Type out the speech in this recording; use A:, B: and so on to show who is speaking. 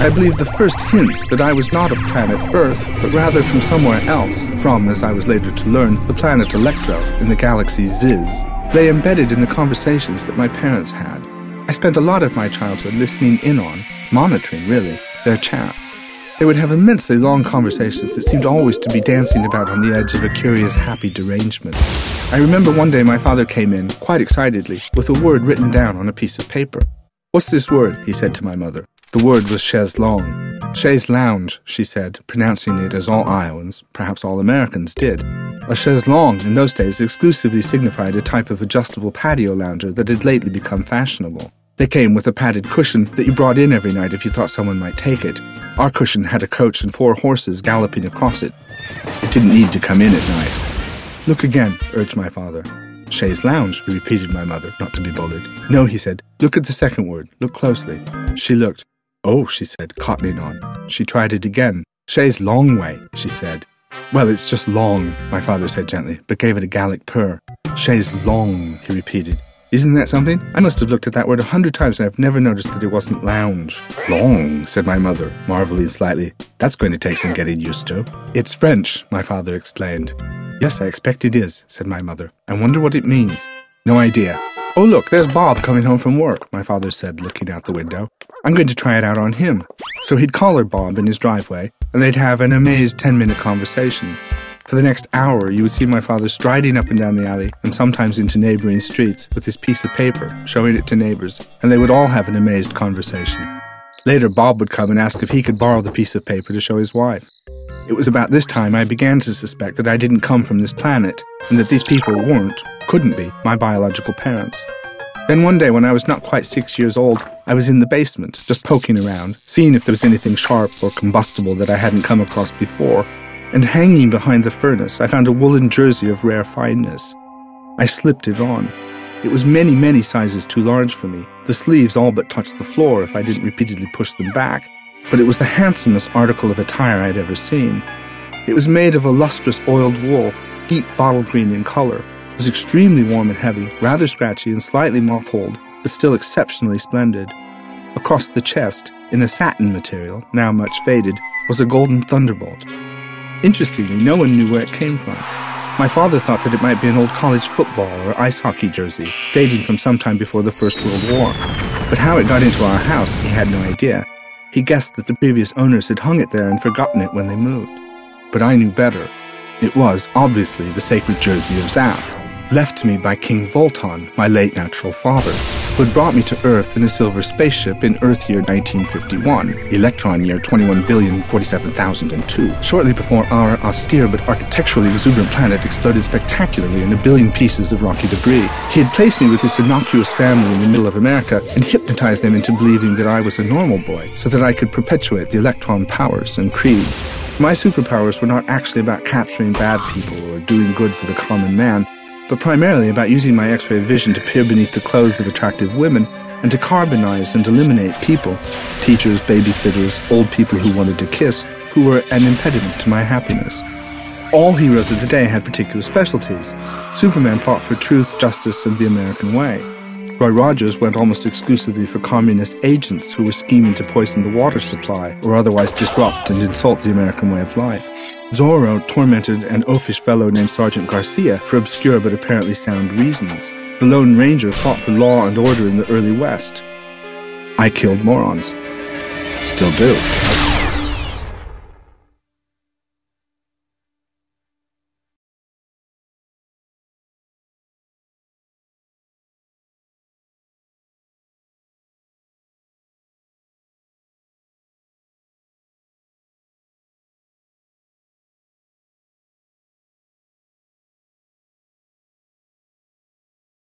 A: I believe the first hints that I was not of planet Earth, but rather from somewhere else, from, as I was later to learn, the planet Electro in the galaxy Ziz, lay embedded in the conversations that my parents had. I spent a lot of my childhood listening in on, monitoring really, their chats. They would have immensely long conversations that seemed always to be dancing about on the edge of a curious, happy derangement. I remember one day my father came in, quite excitedly, with a word written down on a piece of paper. What's this word? he said to my mother. The word was chaise longue. Chaise lounge, she said, pronouncing it as all Iowans, perhaps all Americans, did. A chaise longue in those days exclusively signified a type of adjustable patio lounger that had lately become fashionable. They came with a padded cushion that you brought in every night if you thought someone might take it. Our cushion had a coach and four horses galloping across it. It didn't need to come in at night. Look again, urged my father. Chaise lounge, repeated my mother, not to be bullied. No, he said. Look at the second word. Look closely. She looked. Oh, she said, cottoning on. She tried it again. Chaise long way, she said. Well, it's just long, my father said gently, but gave it a Gallic purr. Chaise long, he repeated. Isn't that something? I must have looked at that word a hundred times and I've never noticed that it wasn't lounge. Long, said my mother, marveling slightly. That's going to take some getting used to. It's French, my father explained. Yes, I expect it is, said my mother. I wonder what it means. No idea. Oh, look, there's Bob coming home from work, my father said, looking out the window. I'm going to try it out on him. So he'd call collar Bob in his driveway, and they'd have an amazed 10 minute conversation. For the next hour, you would see my father striding up and down the alley and sometimes into neighboring streets with his piece of paper, showing it to neighbors, and they would all have an amazed conversation. Later, Bob would come and ask if he could borrow the piece of paper to show his wife. It was about this time I began to suspect that I didn't come from this planet, and that these people weren't, couldn't be, my biological parents. Then one day, when I was not quite six years old, I was in the basement, just poking around, seeing if there was anything sharp or combustible that I hadn't come across before, and hanging behind the furnace I found a woolen jersey of rare fineness. I slipped it on. It was many, many sizes too large for me. The sleeves all but touched the floor if I didn't repeatedly push them back, but it was the handsomest article of attire I'd ever seen. It was made of a lustrous oiled wool, deep bottle green in color. Was extremely warm and heavy, rather scratchy and slightly moth-holed, but still exceptionally splendid. Across the chest, in a satin material, now much faded, was a golden thunderbolt. Interestingly, no one knew where it came from. My father thought that it might be an old college football or ice hockey jersey, dating from some time before the First World War. But how it got into our house, he had no idea. He guessed that the previous owners had hung it there and forgotten it when they moved. But I knew better. It was, obviously, the sacred jersey of Zap, left to me by King Volton, my late natural father, who had brought me to Earth in a silver spaceship in Earth year 1951, Electron year 21,047,002, shortly before our austere but architecturally exuberant planet exploded spectacularly in a billion pieces of rocky debris. He had placed me with this innocuous family in the middle of America and hypnotized them into believing that I was a normal boy so that I could perpetuate the electron powers and creed. My superpowers were not actually about capturing bad people or doing good for the common man, but primarily about using my x-ray vision to peer beneath the clothes of attractive women and to carbonize and eliminate people, teachers, babysitters, old people who wanted to kiss, who were an impediment to my happiness. All heroes of the day had particular specialties. Superman fought for truth, justice, and the American way. Roy Rogers went almost exclusively for communist agents who were scheming to poison the water supply or otherwise disrupt and insult the American way of life. Zorro tormented an oafish fellow named Sergeant Garcia for obscure but apparently sound reasons. The Lone Ranger fought for law and order in the early West. I killed morons. Still do.